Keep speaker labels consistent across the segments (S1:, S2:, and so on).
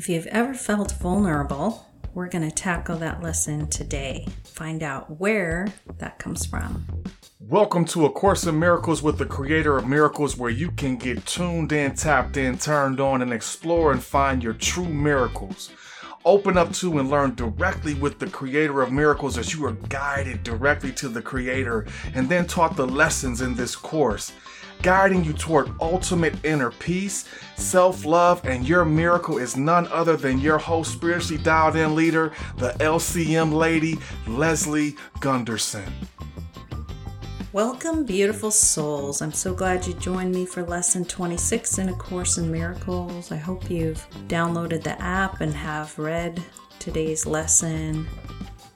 S1: If you've ever felt vulnerable, we're going to tackle that lesson today. Find out where that comes from.
S2: Welcome to A Course in Miracles with the Creator of Miracles, where you can get tuned in, tapped in, turned on, and explore and find your true miracles. Open up to and learn directly with the Creator of Miracles as you are guided directly to the Creator and then taught the lessons in this course guiding you toward ultimate inner peace, self love, and your miracle is none other than your host, spiritually dialed in leader, the LCM lady, Leslie Gunterson.
S1: Welcome, beautiful souls. I'm so glad you joined me for lesson 26 in A Course in Miracles. I hope you've downloaded the app and have read today's lesson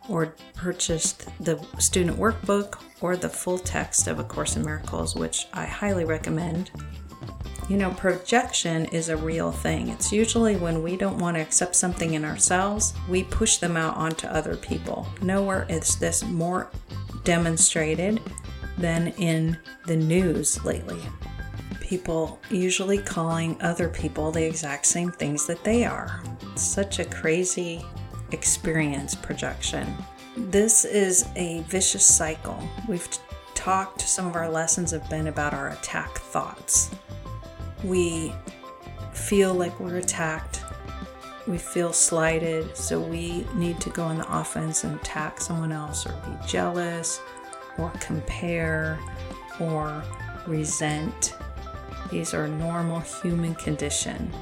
S1: or purchased the student workbook or the full text of A Course in Miracles, which I highly recommend. You know, projection is a real thing. It's usually when we don't want to accept something in ourselves, we push them out onto other people. Nowhere is this more demonstrated than in the news lately. People usually calling other people the exact same things that they are. It's such a crazy experience projection. This is a vicious cycle. We've talked, some of our lessons have been about our attack thoughts. We feel like we're attacked, we feel slighted, so we need to go on the offense and attack someone else or be jealous or compare or resent. These are normal human condition.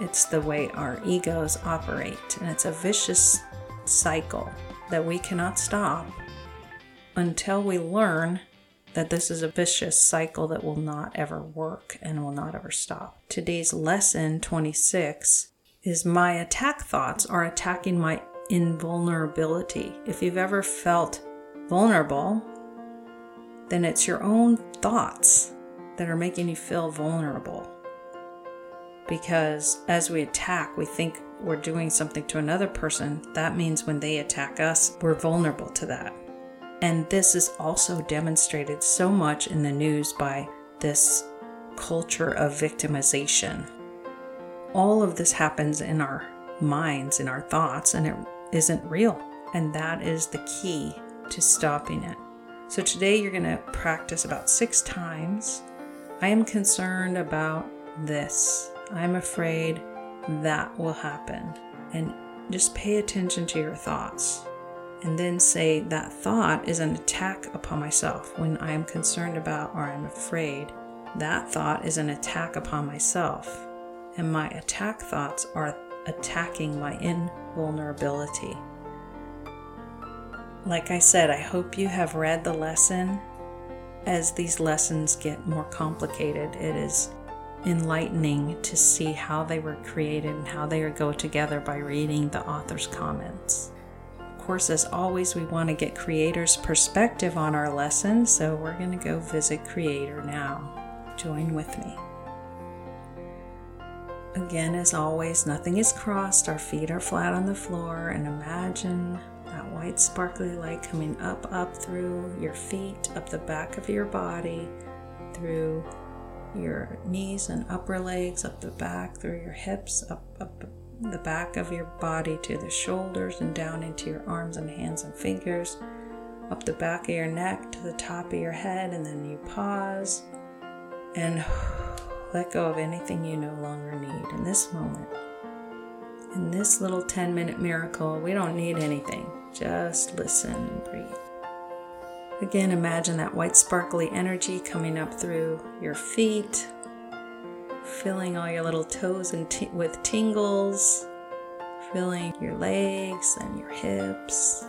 S1: It's the way our egos operate, and it's a vicious cycle that we cannot stop until we learn that this is a vicious cycle that will not ever work and will not ever stop. Today's lesson 26 is my attack thoughts are attacking my invulnerability. If you've ever felt vulnerable, then it's your own thoughts that are making you feel vulnerable. Because as we attack, we think we're doing something to another person, that means when they attack us, we're vulnerable to that. And this is also demonstrated so much in the news by this culture of victimization. All of this happens in our minds, in our thoughts, and it isn't real. And that is the key to stopping it. So today you're going to practice about six times. I am concerned about this. I'm afraid that will happen. And just pay attention to your thoughts. And then say that thought is an attack upon myself when I am concerned about or I'm afraid. That thought is an attack upon myself. And my attack thoughts are attacking my invulnerability. Like I said, I hope you have read the lesson. As these lessons get more complicated, it is enlightening to see how they were created and how they go together by reading the author's comments. Of course, as always, we want to get Creator's perspective on our lesson, so we're going to go visit Creator now. Join with me. Again, as always, nothing is crossed, our feet are flat on the floor, and imagine that white sparkly light coming up, up through your feet, up the back of your body, through your knees and upper legs, up the back, through your hips, up, up the back of your body to the shoulders and down into your arms and hands and fingers, up the back of your neck to the top of your head, and then you pause and let go of anything you no longer need in this moment. In this little 10 minute miracle, we don't need anything. Just listen and breathe. Again, imagine that white sparkly energy coming up through your feet, filling all your little toes and t- with tingles, filling your legs and your hips,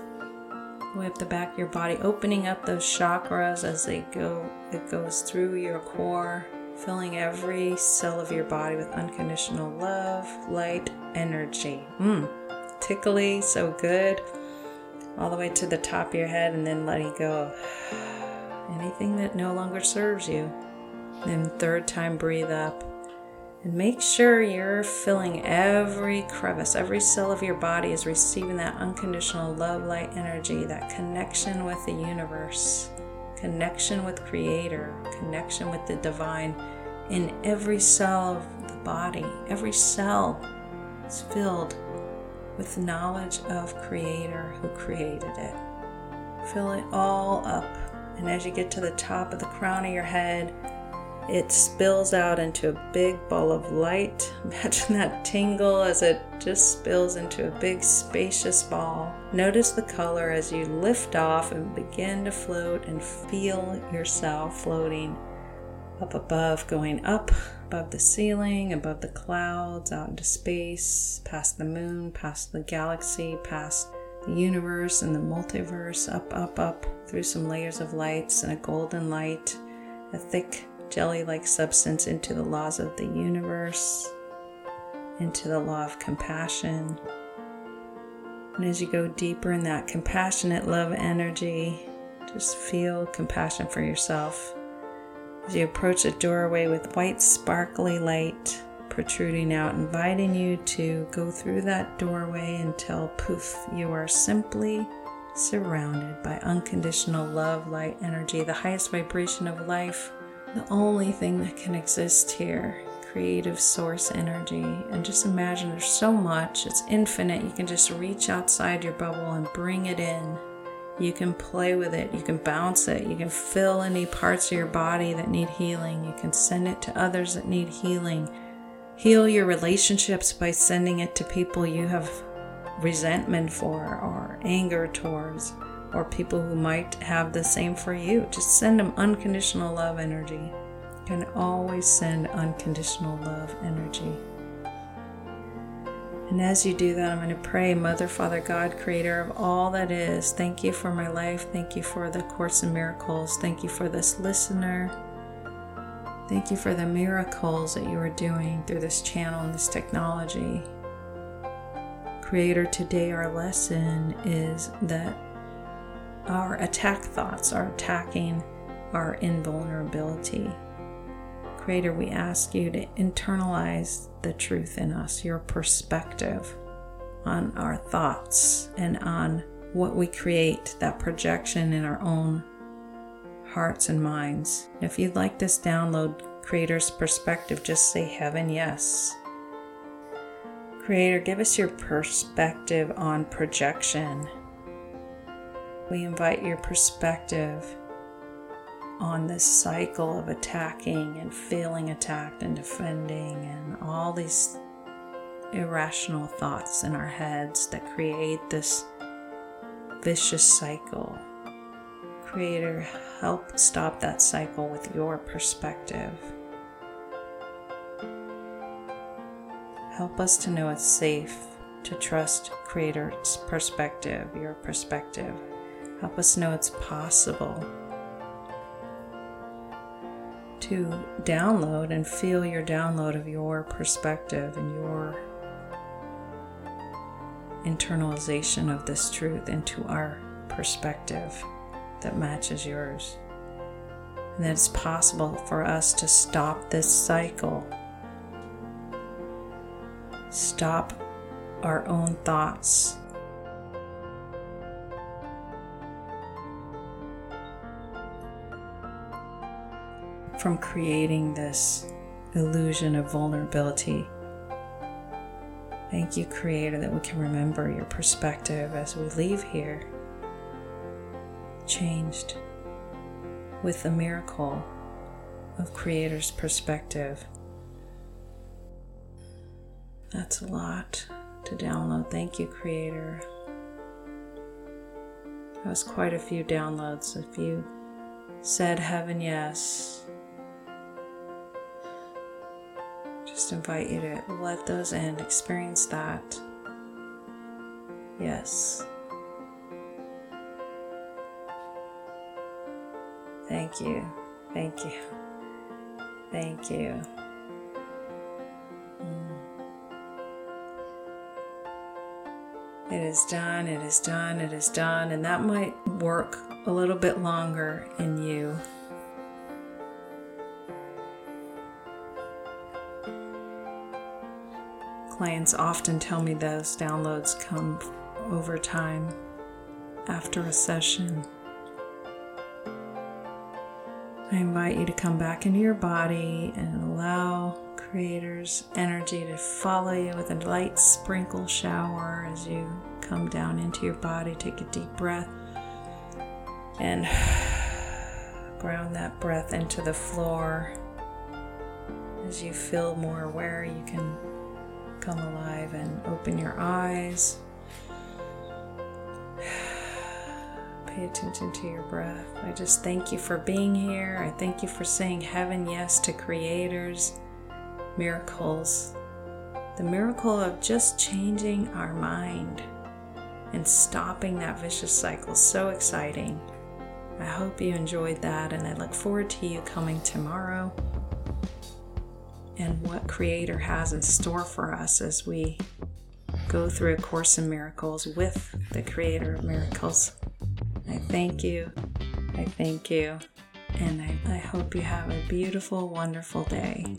S1: way up the back of your body, opening up those chakras as they go. It goes through your core, filling every cell of your body with unconditional love, light, energy. Mmm, tickly, so good all the way to the top of your head and then letting go. Anything that no longer serves you. Then, third time, breathe up. And make sure you're filling every crevice, every cell of your body is receiving that unconditional love, light energy, that connection with the universe, connection with Creator, connection with the divine in every cell of the body, every cell is filled with knowledge of Creator who created it. Fill it all up. And as you get to the top of the crown of your head, it spills out into a big ball of light. Imagine that tingle as it just spills into a big spacious ball. Notice the color as you lift off and begin to float and feel yourself floating up above, going up above the ceiling, above the clouds, out into space, past the moon, past the galaxy, past the universe and the multiverse, up, up, up through some layers of lights and a golden light, a thick jelly like substance into the laws of the universe, into the law of compassion. And as you go deeper in that compassionate love energy, just feel compassion for yourself. As you approach a doorway with white, sparkly light protruding out, inviting you to go through that doorway until poof, you are simply surrounded by unconditional love, light, energy, the highest vibration of life the only thing that can exist here creative source energy. And just imagine there's so much it's infinite you can just reach outside your bubble and bring it in you can play with it you can bounce it you can fill any parts of your body that need healing you can send it to others that need healing heal your relationships by sending it to people you have resentment for or anger towards or people who might have the same for you. Just send them unconditional love energy. You can always send unconditional love energy. And as you do that, I'm going to pray, Mother, Father, God, Creator of all that is, thank you for my life. Thank you for the Course in Miracles. Thank you for this listener. Thank you for the miracles that you are doing through this channel and this technology. Creator, today our lesson is that our attack thoughts are attacking our invulnerability. Creator, we ask you to internalize the truth in us, your perspective on our thoughts and on what we create, that projection in our own hearts and minds. If you'd like this download, Creator's perspective, just say heaven yes. Creator, give us your perspective on projection we invite your perspective on this cycle of attacking and feeling attacked and defending and all these irrational thoughts in our heads that create this vicious cycle. Creator, help stop that cycle with your perspective. Help us to know it's safe to trust Creator's perspective, your perspective. Help us know it's possible to download and feel your download of your perspective and your internalization of this truth into our perspective that matches yours. And that it's possible for us to stop this cycle, stop our own thoughts from creating this illusion of vulnerability. Thank you, Creator, that we can remember your perspective as we leave here, changed with the miracle of Creator's perspective. That's a lot to download. Thank you, Creator. That was quite a few downloads. If you said heaven yes, just invite you to let those in, experience that. Yes. Thank you. Thank you. Thank you. Mm. It is done, it is done, it is done, and that might work a little bit longer in you. Clients often tell me those downloads come over time after a session. I invite you to come back into your body and allow Creator's energy to follow you with a light sprinkle shower as you come down into your body. Take a deep breath and ground that breath into the floor. As you feel more aware, you can come alive and open your eyes. Pay attention to your breath. I just thank you for being here. I thank you for saying heaven yes to creators, miracles, the miracle of just changing our mind and stopping that vicious cycle. So exciting. I hope you enjoyed that, and I look forward to you coming tomorrow and what Creator has in store for us as we go through A Course in Miracles with the Creator of Miracles. I thank you. I thank you. And I, I hope you have a beautiful, wonderful day.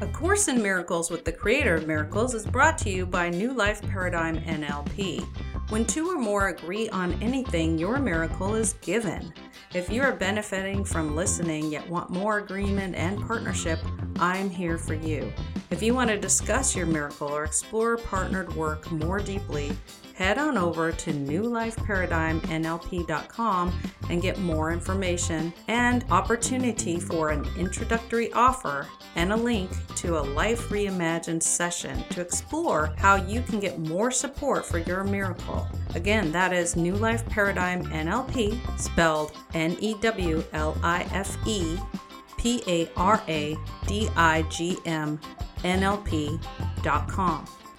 S1: A Course in Miracles with the Creator of Miracles is brought to you by New Life Paradigm NLP. When two or more agree on anything, your miracle is given. If you are benefiting from listening yet want more agreement and partnership, I'm here for you. If you want to discuss your miracle or explore partnered work more deeply, head on over to newlifeparadigmnlp.com and get more information and opportunity for an introductory offer and a link to a Life Reimagined session to explore how you can get more support for your miracle. Again, that is New Life Paradigm NLP, spelled N E W L I F E P A R A D I G M NLP.com